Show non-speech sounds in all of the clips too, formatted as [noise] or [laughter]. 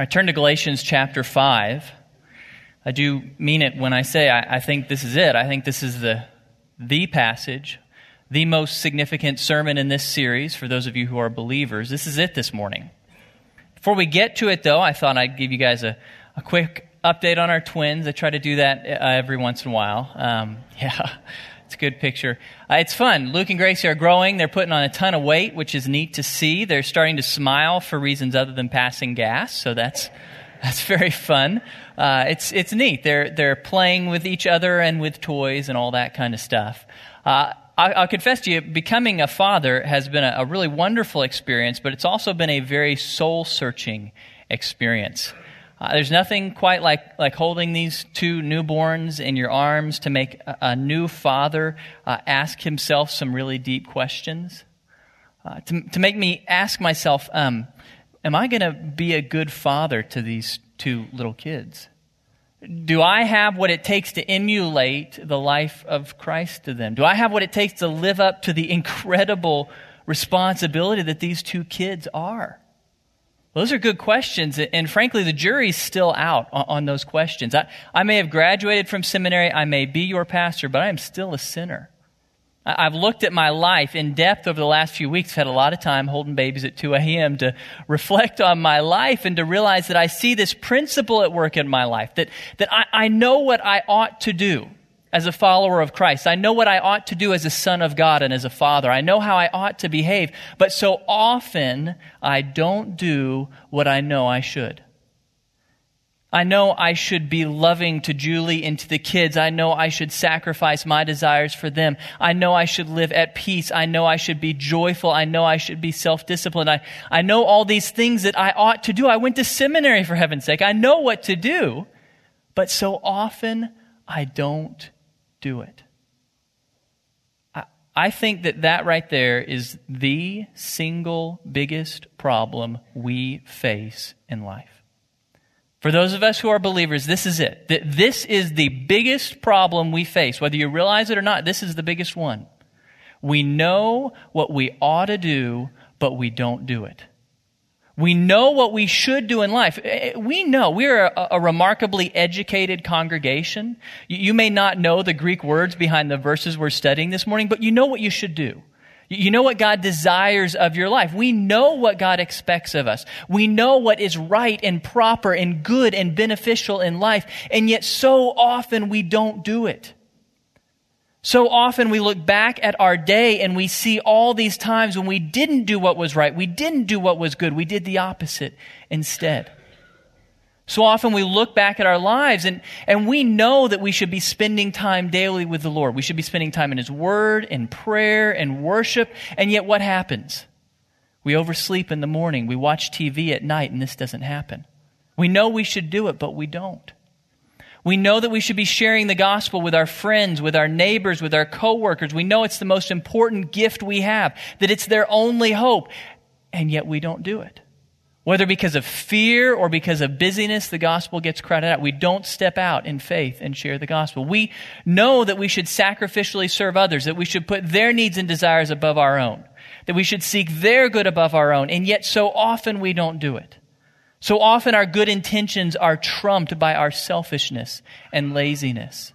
I turn to Galatians chapter 5. I do mean it when I say I, I, think this is it. I think this is the, the passage, the most significant sermon in this series for those of you who are believers. This is it this morning. Before we get to it, though, I thought I'd give you guys a, a quick update on our twins. I try to do that uh, every once in a while. Um, [laughs] yeah. It's a good picture. Uh, it's fun. Luke and Gracie are growing. They're putting on a ton of weight, which is neat to see. They're starting to smile for reasons other than passing gas, so that's [laughs] that's very fun. Uh, it's it's neat. They're they're playing with each other and with toys and all that kind of stuff. Uh, I, will confess to you, becoming a father has been a, a really wonderful experience, but it's also been a very soul searching experience. Uh, there's nothing quite like, like holding these two newborns in your arms to make a, a new father uh, ask himself some really deep questions. Uh, to, to make me ask myself, um, am I going to be a good father to these two little kids? Do I have what it takes to emulate the life of Christ to them? Do I have what it takes to live up to the incredible responsibility that these two kids are? Those are good questions, and frankly, the jury's still out on, on those questions. I, I, may have graduated from seminary, I may be your pastor, but I am still a sinner. I, I've looked at my life in depth over the last few weeks, I've had a lot of time holding babies at 2 a.m. to reflect on my life and to realize that I see this principle at work in my life, that, that I, I know what I ought to do as a follower of Christ. I know what I ought to do as a son of God and as a father. I know how I ought to behave. But so often, I don't do what I know I should. I know I should be loving to Julie and to the kids. I know I should sacrifice my desires for them. I know I should live at peace. I know I should be joyful. I know I should be self-disciplined. I, I know all these things that I ought to do. I went to seminary for heaven's sake. I know what to do. But so often I don't do it. I, I think that that right there is the single biggest problem we face in life. For those of us who are believers, this is it. This is the biggest problem we face. Whether you realize it or not, this is the biggest one. We know what we ought to do, but we don't do it. We know what we should do in life. Eh, eh, we know we're a, a remarkably educated congregation. You, you, may not know the Greek words behind the verses we're studying this morning, but you know what you should do. You know what God desires of your life. We know what God expects of us. We know what is right and proper and good and beneficial in life, and yet so often we don't do it. So often we look back at our day and we see all these times when we didn't do what was right. We didn't do what was good. We did the opposite instead. So often we look back at our lives and, and we know that we should be spending time daily with the Lord. We should be spending time in His Word, in prayer, and worship. And yet what happens? We oversleep in the morning. We watch TV at night and this doesn't happen. We know we should do it, but we don't. We know that we should be sharing the gospel with our friends, with our neighbors, with our coworkers. We know it's the most important gift we have, that it's their only hope, and yet we don't do it. Whether because of fear or because of busyness, the gospel gets crowded out. We don't step out in faith and share the gospel. We know that we should sacrificially serve others, that we should put their needs and desires above our own, that we should seek their good above our own, and yet so often we don't do it. So often our good intentions are trumped by our selfishness and laziness.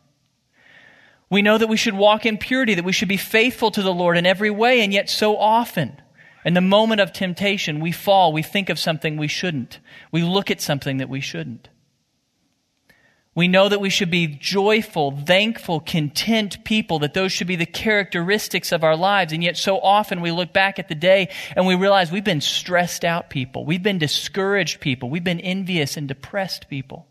We know that we should walk in purity, that we should be faithful to the Lord in every way, and yet so often, in the moment of temptation, we fall, we think of something we shouldn't, we look at something that we shouldn't. We know that we should be joyful, thankful, content people, that those should be the characteristics of our lives. And yet so often we look back at the day and we realize we've been stressed out people. We've been discouraged people. We've been envious and depressed people.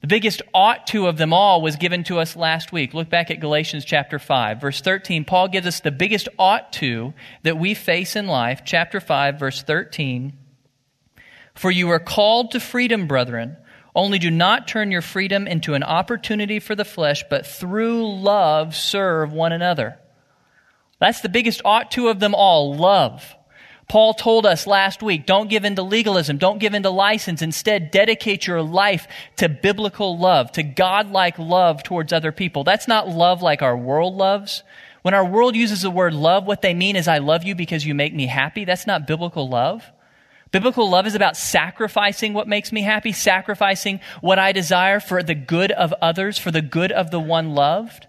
The biggest ought to of them all was given to us last week. Look back at Galatians chapter 5, verse 13. Paul gives us the biggest ought to that we face in life. Chapter 5, verse 13. For you are called to freedom, brethren. Only do not turn your freedom into an opportunity for the flesh, but through love serve one another. That's the biggest ought to of them all love. Paul told us last week don't give in to legalism, don't give in to license. Instead, dedicate your life to biblical love, to godlike love towards other people. That's not love like our world loves. When our world uses the word love, what they mean is I love you because you make me happy. That's not biblical love. Biblical love is about sacrificing what makes me happy, sacrificing what I desire for the good of others, for the good of the one loved.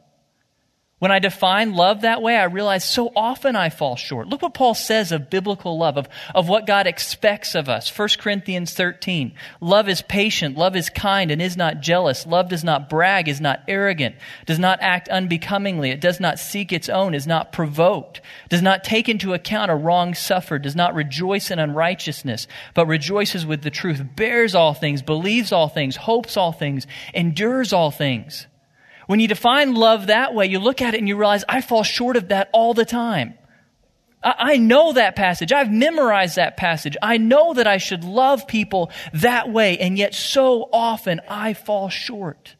When I define love that way, I realize so often I fall short. Look what Paul says of biblical love, of, of what God expects of us. 1 Corinthians 13. Love is patient, love is kind and is not jealous. Love does not brag, is not arrogant, does not act unbecomingly, it does not seek its own, is not provoked, does not take into account a wrong suffered, does not rejoice in unrighteousness, but rejoices with the truth, bears all things, believes all things, hopes all things, endures all things. When you define love that way, you look at it and you realize, I fall short of that all the time. I know that passage. I've memorized that passage. I know that I should love people that way, and yet so often I fall short.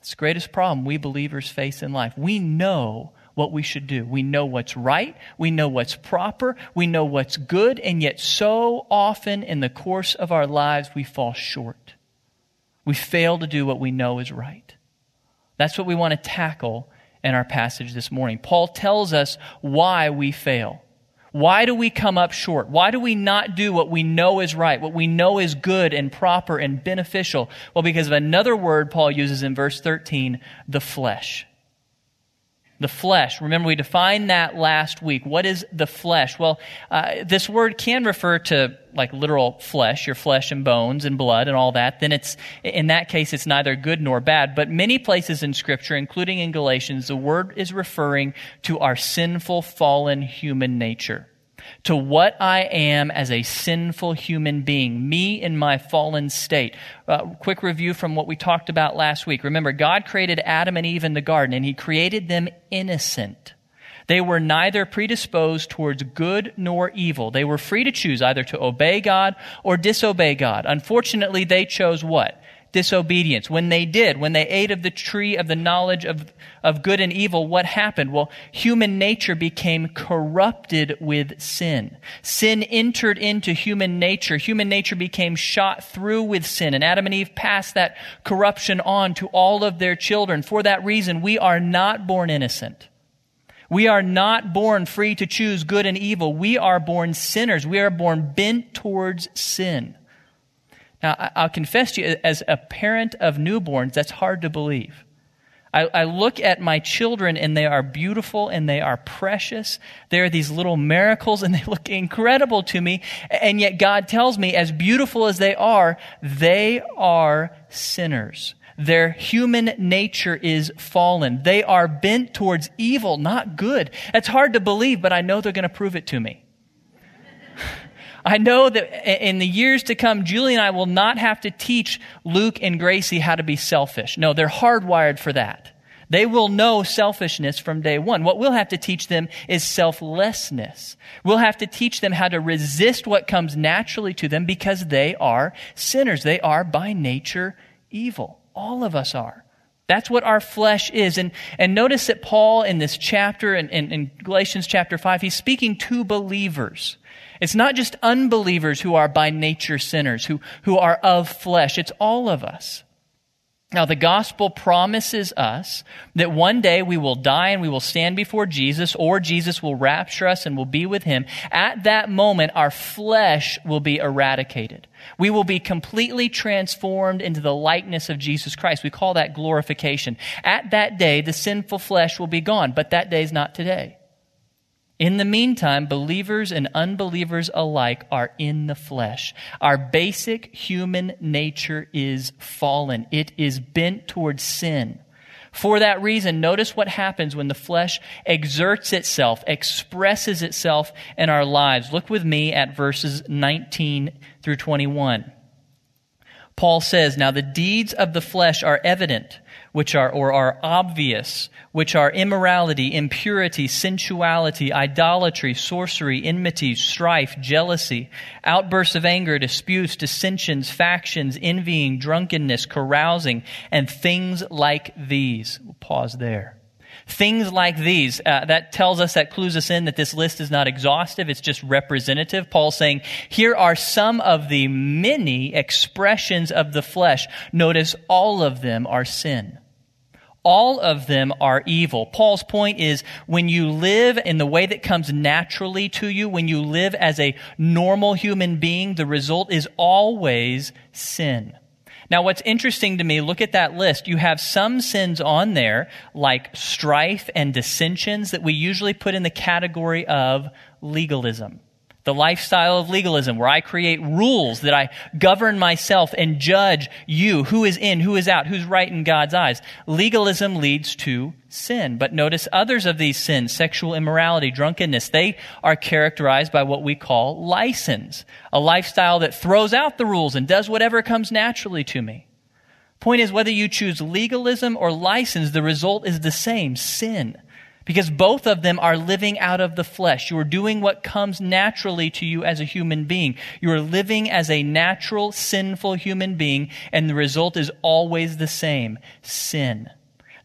It's the greatest problem we believers face in life. We know what we should do. We know what's right. We know what's proper. We know what's good, and yet so often in the course of our lives we fall short. We fail to do what we know is right. That's what we want to tackle in our passage this morning. Paul tells us why we fail. Why do we come up short? Why do we not do what we know is right, what we know is good and proper and beneficial? Well, because of another word Paul uses in verse 13, the flesh. The flesh. Remember, we defined that last week. What is the flesh? Well, uh, this word can refer to like literal flesh, your flesh and bones and blood and all that. Then it's, in that case, it's neither good nor bad. But many places in Scripture, including in Galatians, the word is referring to our sinful, fallen human nature to what I am as a sinful human being, me in my fallen state. Uh, quick review from what we talked about last week. Remember, God created Adam and Eve in the garden, and He created them innocent. They were neither predisposed towards good nor evil. They were free to choose either to obey God or disobey God. Unfortunately, they chose what? Disobedience. When they did, when they ate of the tree of the knowledge of, of good and evil, what happened? Well, human nature became corrupted with sin. Sin entered into human nature. Human nature became shot through with sin. And Adam and Eve passed that corruption on to all of their children. For that reason, we are not born innocent. We are not born free to choose good and evil. We are born sinners. We are born bent towards sin. Now, I'll confess to you, as a parent of newborns, that's hard to believe. I, I, look at my children and they are beautiful and they are precious. They are these little miracles and they look incredible to me. And yet God tells me, as beautiful as they are, they are sinners. Their human nature is fallen. They are bent towards evil, not good. It's hard to believe, but I know they're going to prove it to me. [laughs] I know that in the years to come, Julie and I will not have to teach Luke and Gracie how to be selfish. No, they're hardwired for that. They will know selfishness from day one. What we'll have to teach them is selflessness. We'll have to teach them how to resist what comes naturally to them because they are sinners. They are by nature evil. All of us are. That's what our flesh is. And, and notice that Paul in this chapter, in, in, in Galatians chapter 5, he's speaking to believers. It's not just unbelievers who are by nature sinners, who, who are of flesh. It's all of us. Now, the gospel promises us that one day we will die and we will stand before Jesus, or Jesus will rapture us and will be with him. At that moment, our flesh will be eradicated. We will be completely transformed into the likeness of Jesus Christ. We call that glorification. At that day, the sinful flesh will be gone, but that day is not today. In the meantime, believers and unbelievers alike are in the flesh. Our basic human nature is fallen. It is bent towards sin. For that reason, notice what happens when the flesh exerts itself, expresses itself in our lives. Look with me at verses 19 through 21. Paul says, Now the deeds of the flesh are evident which are or are obvious, which are immorality, impurity, sensuality, idolatry, sorcery, enmity, strife, jealousy, outbursts of anger, disputes, dissensions, factions, envying, drunkenness, carousing, and things like these. We'll pause there. Things like these, uh, that tells us, that clues us in that this list is not exhaustive, it's just representative. Paul's saying, here are some of the many expressions of the flesh. Notice all of them are sin. all of them are evil. Paul's point is when you live in the way that comes naturally to you, when you live as a normal human being, the result is always sin. Now, what's interesting to me, look at that list. You have some sins on there, like strife and dissensions, that we usually put in the category of legalism the lifestyle of legalism, where I create rules that I govern myself and judge you, who is in, who is out, who's right in God's eyes. Legalism leads to sin. But notice others of these sins, sexual immorality, drunkenness, they are characterized by what we call license, a lifestyle that throws out the rules and does whatever comes naturally to me. Point is, whether you choose legalism or license, the result is the same sin because both of them are living out of the flesh. You are doing what comes naturally to you as a human being. You are living as a natural, sinful human being, and the result is always the same sin.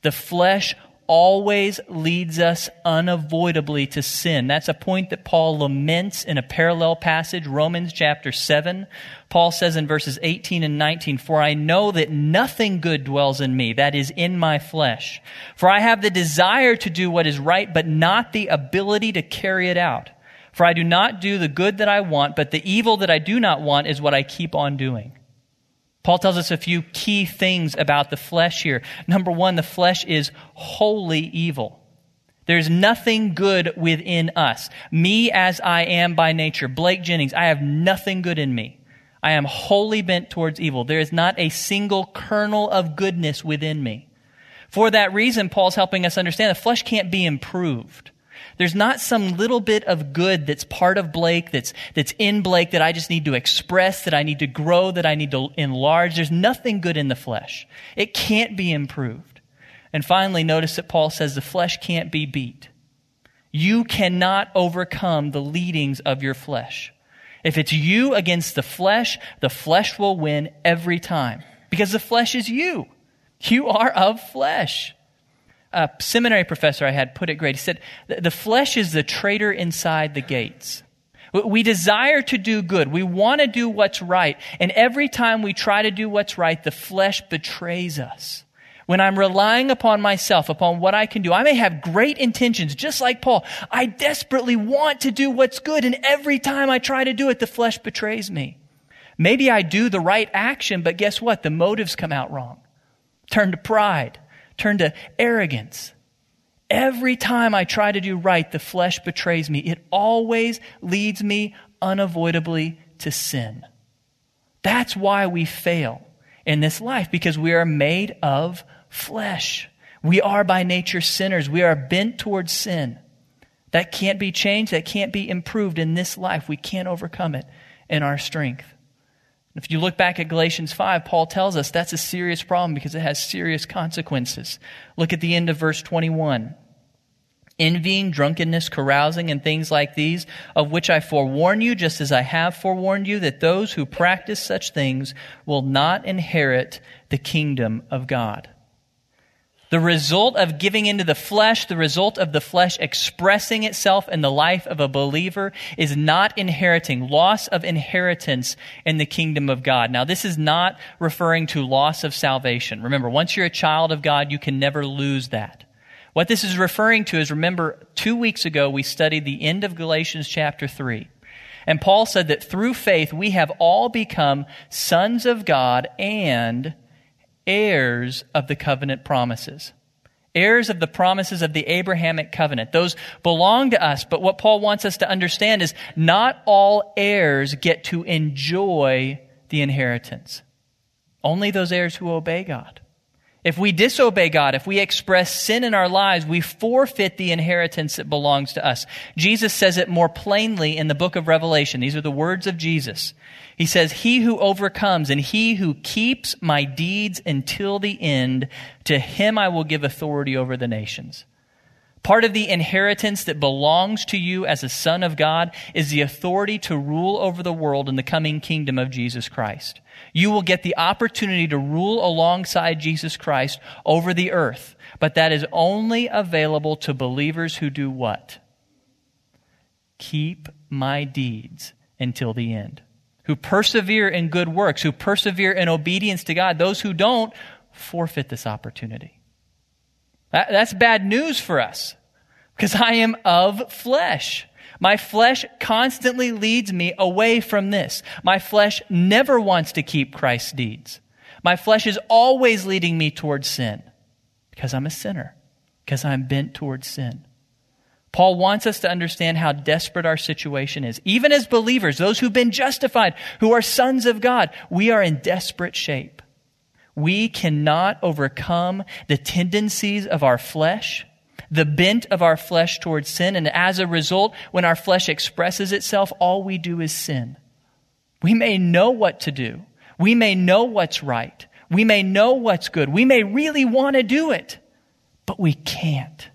The flesh always leads us unavoidably to sin. That's a point that Paul laments in a parallel passage, Romans chapter 7. Paul says in verses 18 and 19, For I know that nothing good dwells in me, that is in my flesh. For I have the desire to do what is right, but not the ability to carry it out. For I do not do the good that I want, but the evil that I do not want is what I keep on doing. Paul tells us a few key things about the flesh here. Number one, the flesh is wholly evil. There's nothing good within us. Me as I am by nature, Blake Jennings, I have nothing good in me. I am wholly bent towards evil. There is not a single kernel of goodness within me. For that reason, Paul's helping us understand the flesh can't be improved. There's not some little bit of good that's part of Blake, that's, that's in Blake that I just need to express, that I need to grow, that I need to enlarge. There's nothing good in the flesh. It can't be improved. And finally, notice that Paul says the flesh can't be beat. You cannot overcome the leadings of your flesh. If it's you against the flesh, the flesh will win every time because the flesh is you. You are of flesh a seminary professor I had put it great. He said, The flesh is the traitor inside the gates. We desire to do good. We want to do what's right. And every time we try to do what's right, the flesh betrays us. When I'm relying upon myself, upon what I can do, I may have great intentions, just like Paul. I desperately want to do what's good, and every time I try to do it, the flesh betrays me. Maybe I do the right action, but guess what? The motives come out wrong. Turn to pride turn to arrogance. Every time I try to do right, the flesh betrays me. It always leads me unavoidably to sin. That's why we fail in this life, because we are made of flesh. We are by nature sinners. We are bent towards sin. That can't be changed. That can't be improved in this life. We can't overcome it in our strength. If you look back at Galatians 5, Paul tells us that's a serious problem because it has serious consequences. Look at the end of verse 21. Envying, drunkenness, carousing, and things like these, of which I forewarn you, just as I have forewarned you, that those who practice such things will not inherit the kingdom of God. The result of giving into the flesh, the result of the flesh expressing itself in the life of a believer is not inheriting, loss of inheritance in the kingdom of God. Now, this is not referring to loss of salvation. Remember, once you're a child of God, you can never lose that. What this is referring to is remember, two weeks ago we studied the end of Galatians chapter 3. And Paul said that through faith we have all become sons of God and heirs of the covenant promises. Heirs of the promises of the Abrahamic covenant. Those belong to us, but what Paul wants us to understand is not all heirs get to enjoy the inheritance. Only those heirs who obey God. If we disobey God, if we express sin in our lives, we forfeit the inheritance that belongs to us. Jesus says it more plainly in the book of Revelation. These are the words of Jesus. He says, He who overcomes and he who keeps my deeds until the end, to him I will give authority over the nations. Part of the inheritance that belongs to you as a son of God is the authority to rule over the world in the coming kingdom of Jesus Christ. You will get the opportunity to rule alongside Jesus Christ over the earth, but that is only available to believers who do what? Keep my deeds until the end. Who persevere in good works, who persevere in obedience to God. Those who don't forfeit this opportunity. That, that's bad news for us because I am of flesh. My flesh constantly leads me away from this. My flesh never wants to keep Christ's deeds. My flesh is always leading me towards sin because I'm a sinner, because I'm bent towards sin. Paul wants us to understand how desperate our situation is. Even as believers, those who've been justified, who are sons of God, we are in desperate shape. We cannot overcome the tendencies of our flesh, the bent of our flesh towards sin, and as a result, when our flesh expresses itself, all we do is sin. We may know what to do. We may know what's right. We may know what's good. We may really want to do it, but we can't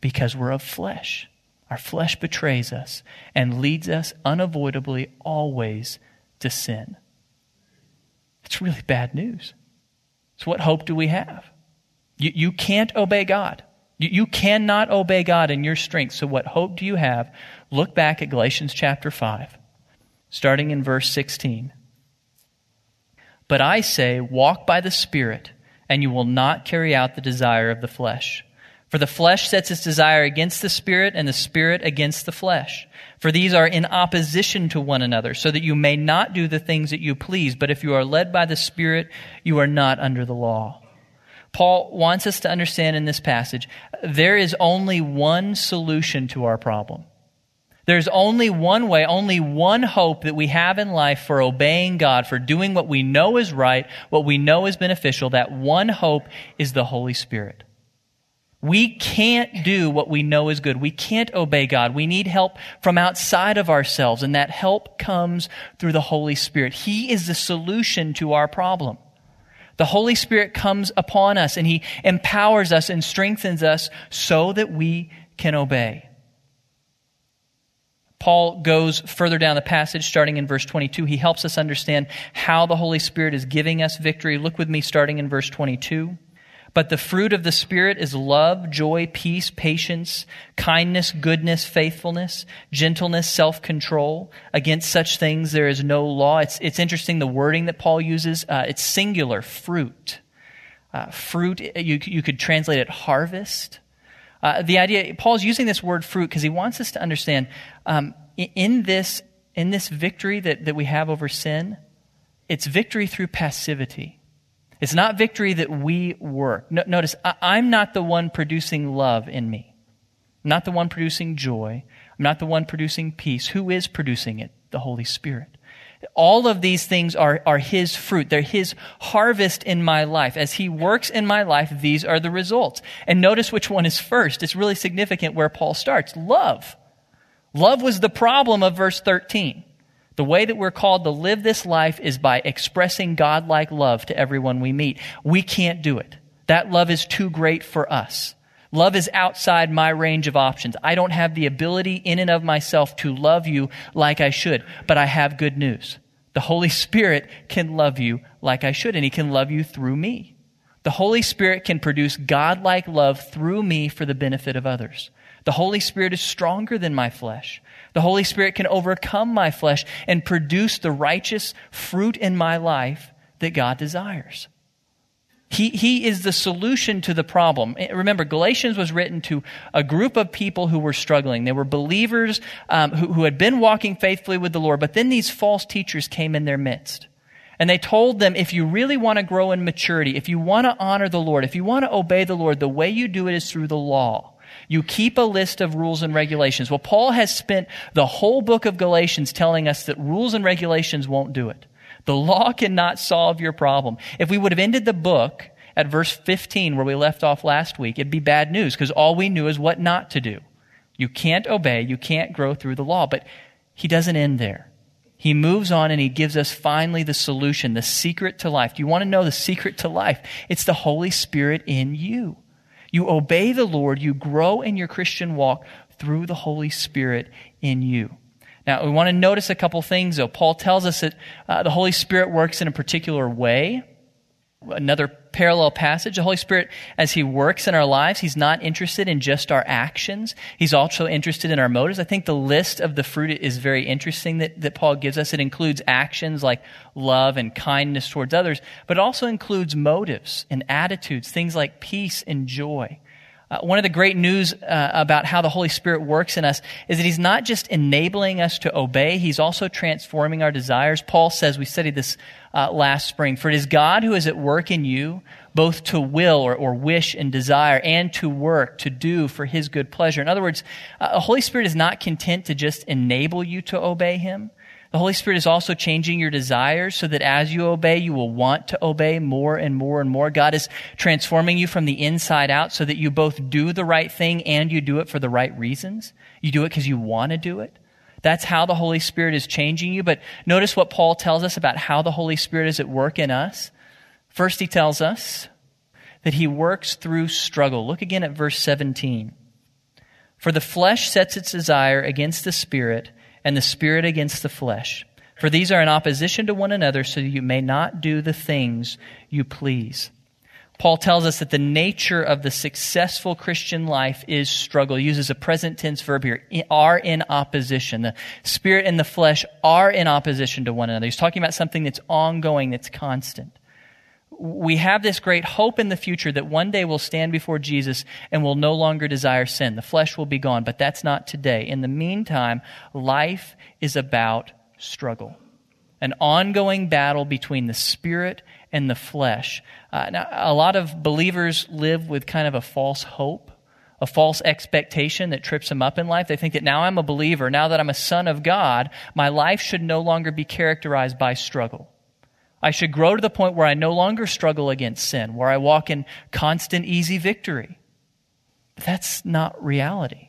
because we're of flesh. Our flesh betrays us and leads us unavoidably always to sin. It's really bad news. So, what hope do we have? You, you can't obey God. You, you cannot obey God in your strength. So, what hope do you have? Look back at Galatians chapter 5, starting in verse 16. But I say, walk by the Spirit, and you will not carry out the desire of the flesh. For the flesh sets its desire against the spirit, and the spirit against the flesh. For these are in opposition to one another, so that you may not do the things that you please. But if you are led by the spirit, you are not under the law. Paul wants us to understand in this passage there is only one solution to our problem. There's only one way, only one hope that we have in life for obeying God, for doing what we know is right, what we know is beneficial. That one hope is the Holy Spirit. We can't do what we know is good. We can't obey God. We need help from outside of ourselves, and that help comes through the Holy Spirit. He is the solution to our problem. The Holy Spirit comes upon us and He empowers us and strengthens us so that we can obey. Paul goes further down the passage, starting in verse 22. He helps us understand how the Holy Spirit is giving us victory. Look with me, starting in verse 22. But the fruit of the Spirit is love, joy, peace, patience, kindness, goodness, faithfulness, gentleness, self control. Against such things there is no law. It's, it's interesting the wording that Paul uses. Uh, it's singular, fruit. Uh, fruit, you, you could translate it harvest. Uh, the idea, Paul's using this word fruit because he wants us to understand um, in, this, in this victory that, that we have over sin, it's victory through passivity. It's not victory that we work. No, notice, I, am not the one producing love in me. I'm not the one producing joy. I'm not the one producing peace. Who is producing it? The Holy Spirit. All of these things are, are His fruit. They're His harvest in my life. As He works in my life, these are the results. And notice which one is first. It's really significant where Paul starts. Love. Love was the problem of verse 13. The way that we're called to live this life is by expressing God-like love to everyone we meet. We can't do it. That love is too great for us. Love is outside my range of options. I don't have the ability in and of myself to love you like I should, but I have good news. The Holy [laughs] Spirit can love you like I should, and He can love you through me. The Holy Spirit can produce God-like love through me for the benefit of others. The Holy Spirit is stronger than my flesh. The Holy Spirit can overcome my flesh and produce the righteous fruit in my life that God desires. He, he is the solution to the problem. Eh, remember, Galatians was written to a group of people who were struggling. They were believers um, who, who had been walking faithfully with the Lord, but then these false teachers came in their midst. And they told them, if you really want to grow in maturity, if you want to honor the Lord, if you want to obey the Lord, the way you do it is through the law. You keep a list of rules and regulations. Well, Paul has spent the whole book of Galatians telling us that rules and regulations won't do it. The law cannot solve your problem. If we would have ended the book at verse 15 where we left off last week, it'd be bad news because all we knew is what not to do. You can't obey, you can't grow through the law. But he doesn't end there. He moves on and he gives us finally the solution, the secret to life. Do you want to know the secret to life? It's the Holy Spirit in you. You obey the Lord, you grow in your Christian walk through the Holy Spirit in you. Now, we want to notice a couple things, though. Paul tells us that uh, the Holy Spirit works in a particular way another parallel passage. The Holy Spirit, as He works in our lives, He's not interested in just our actions. He's also interested in our motives. I think the list of the fruit is very interesting that, that Paul gives us. It includes actions like love and kindness towards others, but it also includes motives and attitudes, things like peace and joy. Uh, one of the great news uh, about how the Holy Spirit works in us is that He's not just enabling us to obey, He's also transforming our desires. Paul says, we studied this uh, last spring, for it is God who is at work in you, both to will or, or wish and desire, and to work, to do for His good pleasure. In other words, uh, the Holy Spirit is not content to just enable you to obey Him. The Holy Spirit is also changing your desires so that as you obey, you will want to obey more and more and more. God is transforming you from the inside out so that you both do the right thing and you do it for the right reasons. You do it because you want to do it. That's how the Holy Spirit is changing you. But notice what Paul tells us about how the Holy Spirit is at work in us. First, he tells us that he works through struggle. Look again at verse 17. For the flesh sets its desire against the Spirit and the spirit against the flesh. For these are in opposition to one another, so that you may not do the things you please. Paul tells us that the nature of the successful Christian life is struggle. He uses a present tense verb here, are in opposition. The spirit and the flesh are in opposition to one another. He's talking about something that's ongoing, that's constant we have this great hope in the future that one day we'll stand before Jesus and will no longer desire sin. The flesh will be gone, but that's not today. In the meantime, life is about struggle. An ongoing battle between the spirit and the flesh. Uh, now, a lot of believers live with kind of a false hope, a false expectation that trips them up in life. They think that now I'm a believer, now that I'm a son of God, my life should no longer be characterized by struggle. I should grow to the point where I no longer struggle against sin, where I walk in constant, easy victory. But that's not reality.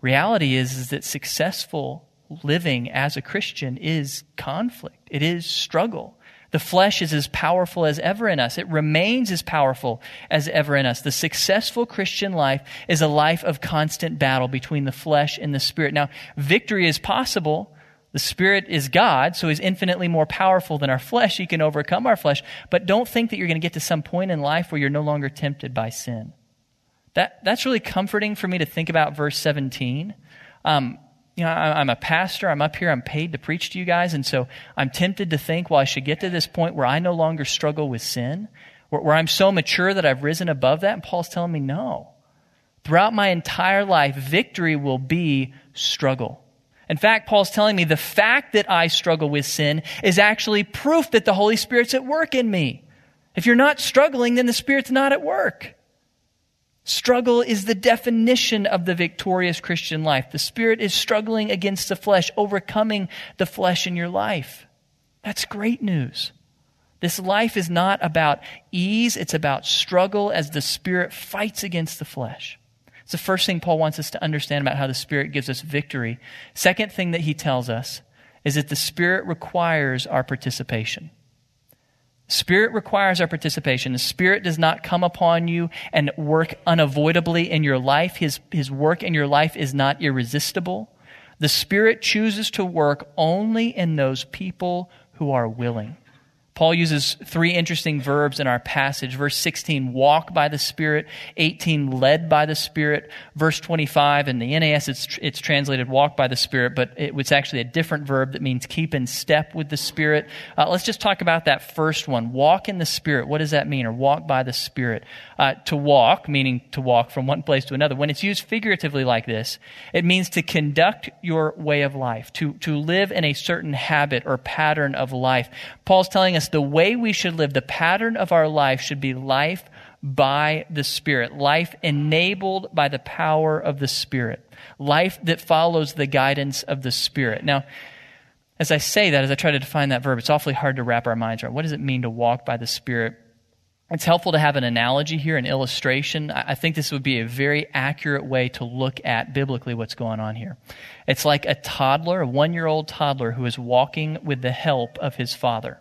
Reality is, is that successful living as a Christian is conflict, it is struggle. The flesh is as powerful as ever in us. It remains as powerful as ever in us. The successful Christian life is a life of constant battle between the flesh and the spirit. Now, victory is possible the Spirit is God, so He's infinitely more powerful than our flesh. He can overcome our flesh. But don't think that you're going to get to some point in life where you're no longer tempted by sin. That, that's really comforting for me to think about verse 17. Um, you know, I, I'm a pastor. I'm up here. I'm paid to preach to you guys. And so I'm tempted to think, well, I should get to this point where I no longer struggle with sin, where, where I'm so mature that I've risen above that. And Paul's telling me, no. Throughout my entire life, victory will be struggle. In fact, Paul's telling me the fact that I struggle with sin is actually proof that the Holy Spirit's at work in me. If you're not struggling, then the Spirit's not at work. Struggle is the definition of the victorious Christian life. The Spirit is struggling against the flesh, overcoming the flesh in your life. That's great news. This life is not about ease, it's about struggle as the Spirit fights against the flesh. It's the first thing Paul wants us to understand about how the Spirit gives us victory. Second thing that he tells us is that the Spirit requires our participation. Spirit requires our participation. The Spirit does not come upon you and work unavoidably in your life. His, his work in your life is not irresistible. The Spirit chooses to work only in those people who are willing. Paul uses three interesting verbs in our passage. Verse 16, walk by the Spirit. 18, led by the Spirit. Verse 25, in the NAS, it's, it's translated walk by the Spirit, but it, it's actually a different verb that means keep in step with the Spirit. Uh, let's just talk about that first one. Walk in the Spirit. What does that mean? Or walk by the Spirit. Uh, to walk, meaning to walk from one place to another. When it's used figuratively like this, it means to conduct your way of life, to, to live in a certain habit or pattern of life. Paul's telling us the way we should live, the pattern of our life should be life by the Spirit, life enabled by the power of the Spirit, life that follows the guidance of the Spirit. Now, as I say that, as I try to define that verb, it's awfully hard to wrap our minds around. What does it mean to walk by the Spirit? It's helpful to have an analogy here, an illustration. I think this would be a very accurate way to look at biblically what's going on here. It's like a toddler, a one year old toddler who is walking with the help of his father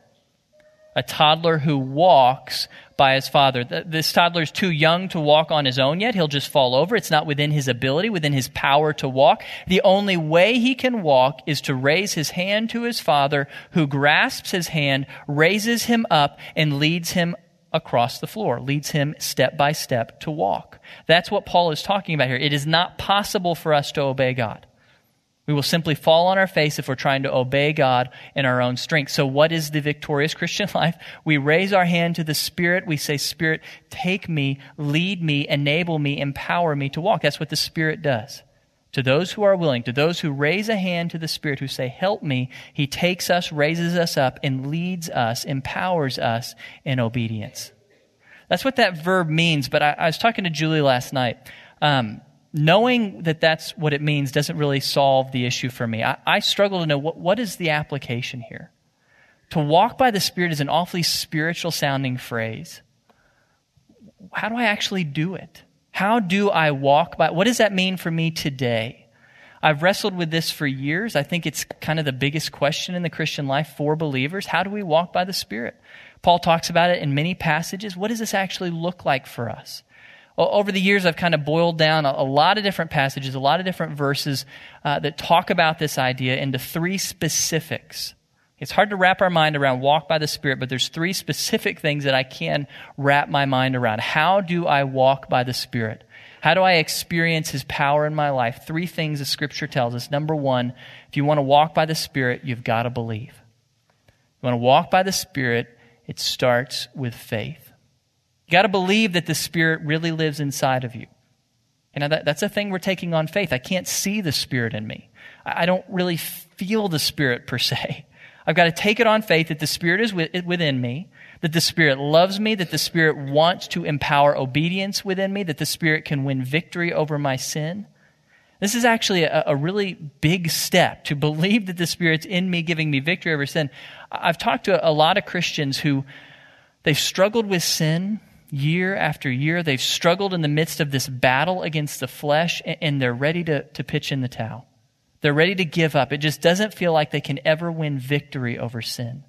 a toddler who walks by his father. This toddler is too young to walk on his own yet. He'll just fall over. It's not within his ability, within his power to walk. The only way he can walk is to raise his hand to his father, who grasps his hand, raises him up, and leads him across the floor, leads him step by step to walk. That's what Paul is talking about here. It is not possible for us to obey God. We will simply fall on our face if we're trying to obey God in our own strength. So, what is the victorious [laughs] Christian life? We raise our hand to the Spirit. We say, Spirit, take me, lead me, enable me, empower me to walk. That's what the Spirit does. To those who are willing, to those who raise a hand to the Spirit, who say, Help me, He takes us, raises us up, and leads us, empowers us in obedience. That's what that verb means. But I, I was talking to Julie last night. Um, knowing that that's what it means doesn't really solve the issue for me. I, I struggle to know what, what is the application here. To walk by the Spirit is an awfully spiritual sounding phrase. How do I actually do it? How do I walk by? What does that mean for me today? I've wrestled with this for years. I think it's kind of the biggest question in the Christian life for believers. How do we walk by the Spirit? Paul talks about it in many passages. What does this actually look like for us? Over the years, I've kind of boiled down a, a, lot of different passages, a lot of different verses uh, that talk about this idea into three specifics. It's hard to wrap our mind around walk by the Spirit, but there's three specific things that I can wrap my mind around. How do I walk by the Spirit? How do I experience His power in my life? Three things the Scripture tells us. Number one, if you want to walk by the Spirit, you've got to believe. If you want to walk by the Spirit, it starts with faith. You got to believe that the Spirit really lives inside of you. You know, that, that's a thing we're taking on faith. I can't see the Spirit in me. I, I don't really feel the Spirit per se. [laughs] I've got to take it on faith that the Spirit is within me, that the Spirit loves me, that the Spirit wants to empower obedience within me, that the Spirit can win victory over my sin. This is actually a, a, really big step to believe that the Spirit's in me, giving me victory over sin. I've talked to a lot of Christians who they've struggled with sin year after year. They've struggled in the midst of this battle against the flesh, and they're ready to, to pitch in the towel. They're ready to give up. It just doesn't feel like they can ever win victory over sin.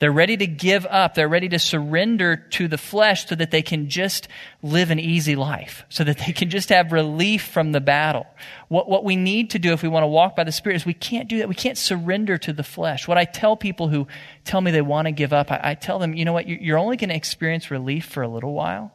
They're ready to give up. They're ready to surrender to the flesh so that they can just live an easy life, so that they can just have relief from the battle. What, what we need to do if we want to walk by the Spirit is we can't do that. We can't surrender to the flesh. What I tell people who tell me they want to give up, I, I tell them, you know what, you're only going to experience relief for a little while.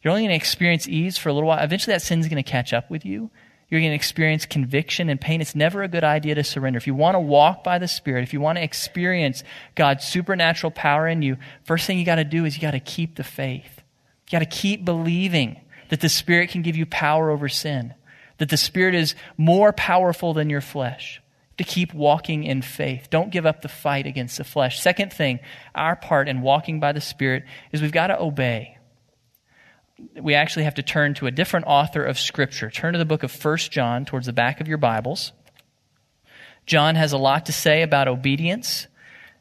You're only going to experience ease for a little while. Eventually that sin's going to catch up with you. You're going to experience conviction and pain. It's never a good idea to surrender. If you want to walk by the Spirit, if you want to experience God's supernatural power in you, first thing you got to do is you got to keep the faith. You got to keep believing that the Spirit can give you power over sin, that the Spirit is more powerful than your flesh. To keep walking in faith. Don't give up the fight against the flesh. Second thing, our part in walking by the Spirit is we've got to obey we actually have to turn to a different author of Scripture. Turn to the book of 1 John towards the back of your Bibles. John has a lot to say about obedience.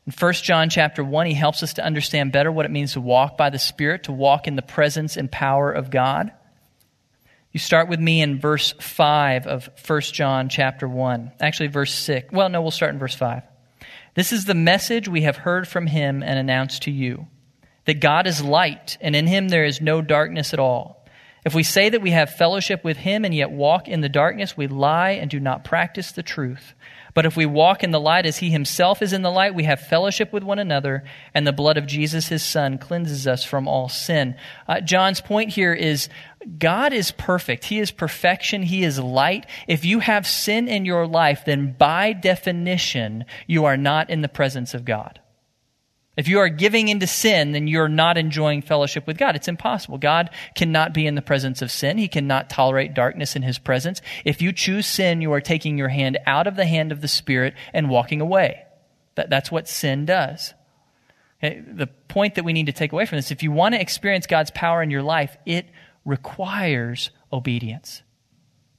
In 1 John chapter 1, he helps us to understand better what it means to walk by the Spirit, to walk in the presence and power of God. You start with me in verse 5 of 1 John chapter 1. Actually, verse 6. Well, no, we'll start in verse 5. This is the message we have heard from him and announced to you that God is light, and in him there is no darkness at all. If we say that we have fellowship with him and yet walk in the darkness, we lie and do not practice the truth. But if we walk in the light as he himself is in the light, we have fellowship with one another, and the blood of Jesus, his son, cleanses us from all sin. Uh, John's point here is God is perfect. He is perfection. He is light. If you have sin in your life, then by definition, you are not in the presence of God. If you are giving into sin, then you're not enjoying fellowship with God. It's impossible. God cannot be in the presence of sin. He cannot tolerate darkness in his presence. If you choose sin, you are taking your hand out of the hand of the Spirit and walking away. That, that's what sin does. Okay? The point that we need to take away from this, if you want to experience God's power in your life, it requires obedience.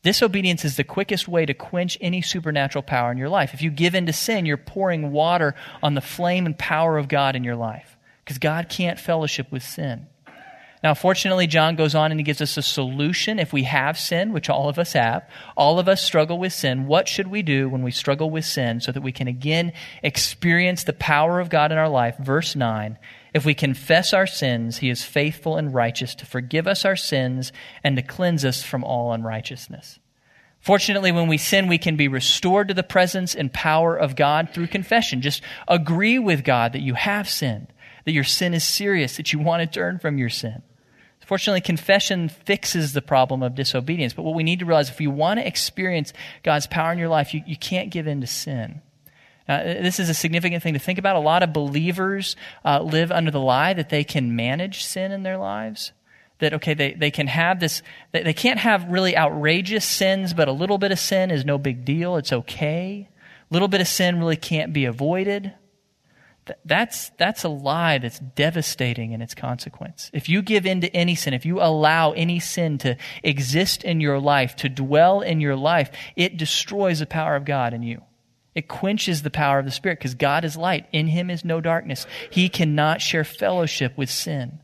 Disobedience is the quickest way to quench any supernatural power in your life. If you give in to sin, you're pouring water on the flame and power of God in your life because God can't fellowship with sin. Now, fortunately, John goes on and he gives us a solution if we have sin, which all of us have. All of us struggle with sin. What should we do when we struggle with sin so that we can again experience the power of God in our life? Verse 9 if we confess our sins, he is faithful and righteous to forgive us our sins and to cleanse us from all unrighteousness. Fortunately, when we sin, we can be restored to the presence and power of God through confession. Just agree with God that you have sinned, that your sin is serious, that you want to turn from your sin. Fortunately, confession fixes the problem of disobedience. But what we need to realize if you want to experience God's power in your life, you, you can't give in to sin. Uh, this is a significant thing to think about. A lot of believers uh, live under the lie that they can manage sin in their lives. That, okay, they, they can have this, they, they can't have really outrageous sins, but a little bit of sin is no big deal. It's okay. A little bit of sin really can't be avoided. That's, that's a lie that's devastating in its consequence. If you give in to any sin, if you allow any sin to exist in your life, to dwell in your life, it destroys the power of God in you. It quenches the power of the Spirit because God is light. In Him is no darkness. He cannot share fellowship with sin.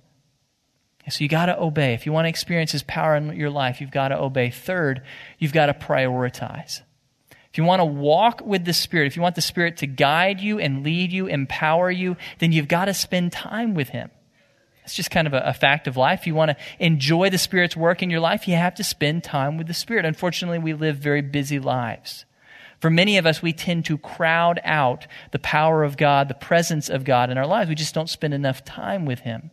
So you got to obey. If you want to experience His power in your life, you've got to obey. Third, you've got to prioritize. If you want to walk with the Spirit, if you want the Spirit to guide you and lead you, empower you, then you've got to spend time with Him. It's just kind of a, a, fact of life. If you want to enjoy the Spirit's work in your life, you have to spend time with the Spirit. Unfortunately, we live very busy lives. For many of us, we tend to crowd out the power of God, the presence of God in our lives. We just don't spend enough time with Him.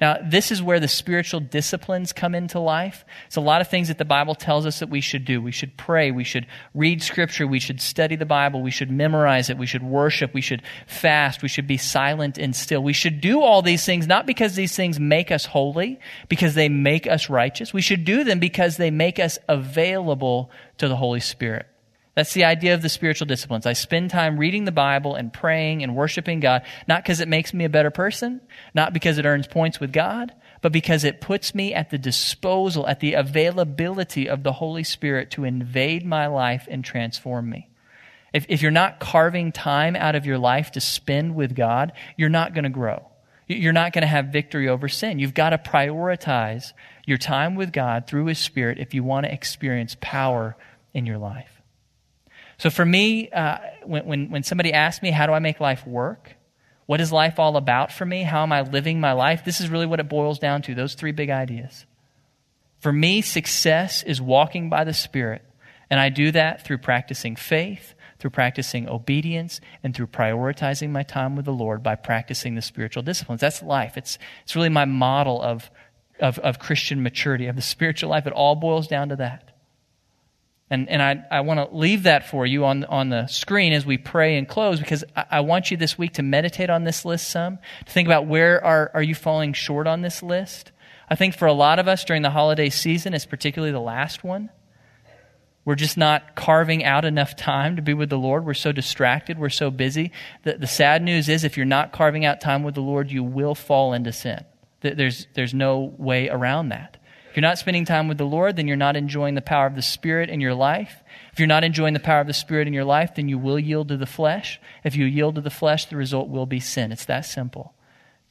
Now, this is where the spiritual disciplines come into life. It's a lot of things that the Bible tells us that we should do. We should pray. We should read Scripture. We should study the Bible. We should memorize it. We should worship. We should fast. We should be silent and still. We should do all these things not because these things make us holy, because they make us righteous. We should do them because they make us available to the Holy Spirit. That's the idea of the spiritual disciplines. I spend time reading the Bible and praying and worshiping God, not because it makes me a better person, not because it earns points with God, but because it puts me at the disposal, at the availability of the Holy Spirit to invade my life and transform me. If, if you're not carving time out of your life to spend with God, you're not going to grow. You're not going to have victory over sin. You've got to prioritize your time with God through His Spirit if you want to experience power in your life. So for me, uh, when, when, when somebody asks me, how do I make life work? What is life all about for me? How am I living my life? This is really what it boils down to those three big ideas. For me, success is walking by the Spirit. And I do that through practicing faith, through practicing obedience, and through prioritizing my time with the Lord by practicing the spiritual disciplines. That's life. It's, it's really my model of, of, of Christian maturity, of the [laughs] spiritual life. It all boils down to that. And, and I, I want to leave that for you on, on the screen as we pray and close because I, I, want you this week to meditate on this list some, to think about where are, are you falling short on this list. I think for a lot of us during the holiday season, it's particularly the last one. We're just not carving out enough time to be with the Lord. We're so distracted. We're so busy. The, the sad news is if you're not carving out time with the Lord, you will fall into sin. There's, there's no way around that you're not spending time with the Lord, then you're not enjoying the power of the Spirit in your life. If you're not enjoying the power of the Spirit in your life, then you will yield to the flesh. If you yield to the flesh, the result will be sin. It's that simple.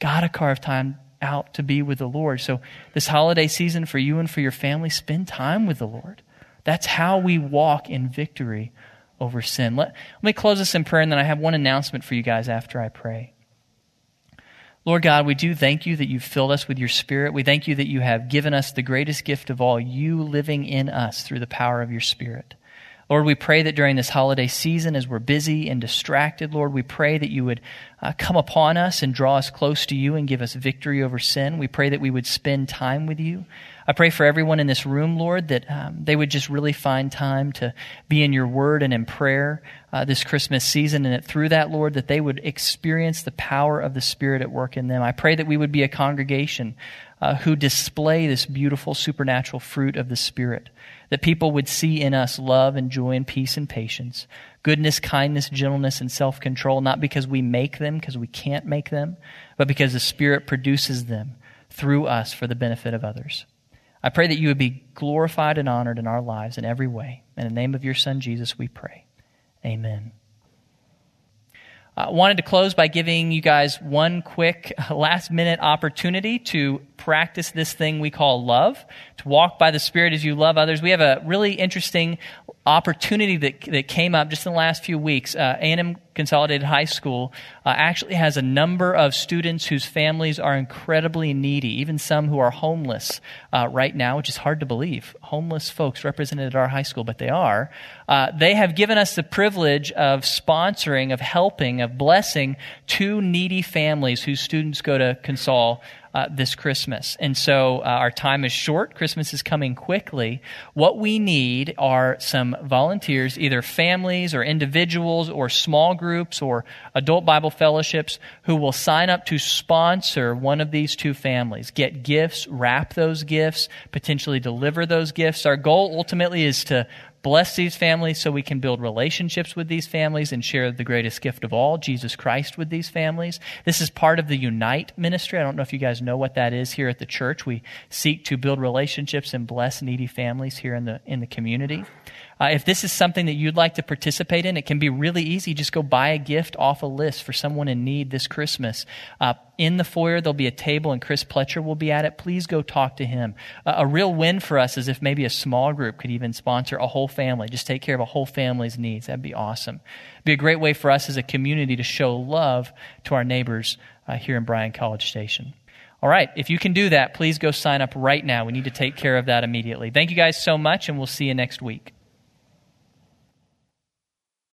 Gotta carve time out to be with the Lord. So, this holiday season for you and for your family, spend time with the Lord. That's how we walk in victory over sin. Let, let me close this in prayer, and then I have one announcement for you guys after I pray. Lord God, we do thank you that you've filled us with your Spirit. We thank you that you have given us the greatest gift of all, you living in us through the power of your Spirit. Lord, we pray that during this holiday season, as we're busy and distracted, Lord, we pray that you would uh, come upon us and draw us close to you and give us victory over sin. We pray that we would spend time with you. I pray for everyone in this room, Lord, that um, they would just really find time to be in your word and in prayer uh, this Christmas season. And that through that, Lord, that they would experience the power of the Spirit at work in them. I pray that we would be a congregation uh, who display this beautiful supernatural fruit of the Spirit. That people would see in us love and joy and peace and patience, goodness, kindness, gentleness, and self control, not because we make them, because we can't make them, but because the Spirit produces them through us for the benefit of others. I pray that you would be glorified and honored in our lives in every way. In the name of your Son, Jesus, we pray. Amen. I wanted to close by giving you guys one quick [laughs] last minute opportunity to practice this thing we call love, to walk by the Spirit as you love others. We have a really interesting opportunity that, that came up just in the last few weeks. Uh, A&M Consolidated High School uh, actually has a number of students whose families are incredibly needy, even some who are homeless uh, right now, which is hard to believe. Homeless folks represented at our high school, but they are. Uh, they have given us the privilege of sponsoring, of helping, of blessing two needy families whose students go to Consol uh, this Christmas. And so uh, our time is short. Christmas is coming quickly. What we need are some volunteers, either families or individuals or small groups or adult Bible fellowships who will sign up to sponsor one of these two families, get gifts, wrap those gifts, potentially deliver those gifts. Our goal ultimately is to bless these families so we can build relationships with these families and share the greatest gift of all, Jesus Christ, with these families. This is part of the Unite ministry. I don't know if you guys know what that is here at the church. We seek to build relationships and bless needy families here in the, in the community. Uh, if this is something that you'd like to participate in, it can be really easy. Just go buy a gift off a list for someone in need this Christmas. Uh, in the foyer, there'll be a table, and Chris Pletcher will be at it. Please go talk to him. Uh, a real win for us is if maybe a small group could even sponsor a whole family, just take care of a whole family's needs. That'd be awesome. It'd be a great way for us as a community to show love to our neighbors uh, here in Bryan College Station. All right, if you can do that, please go sign up right now. We need to take care of that immediately. Thank you guys so much, and we'll see you next week.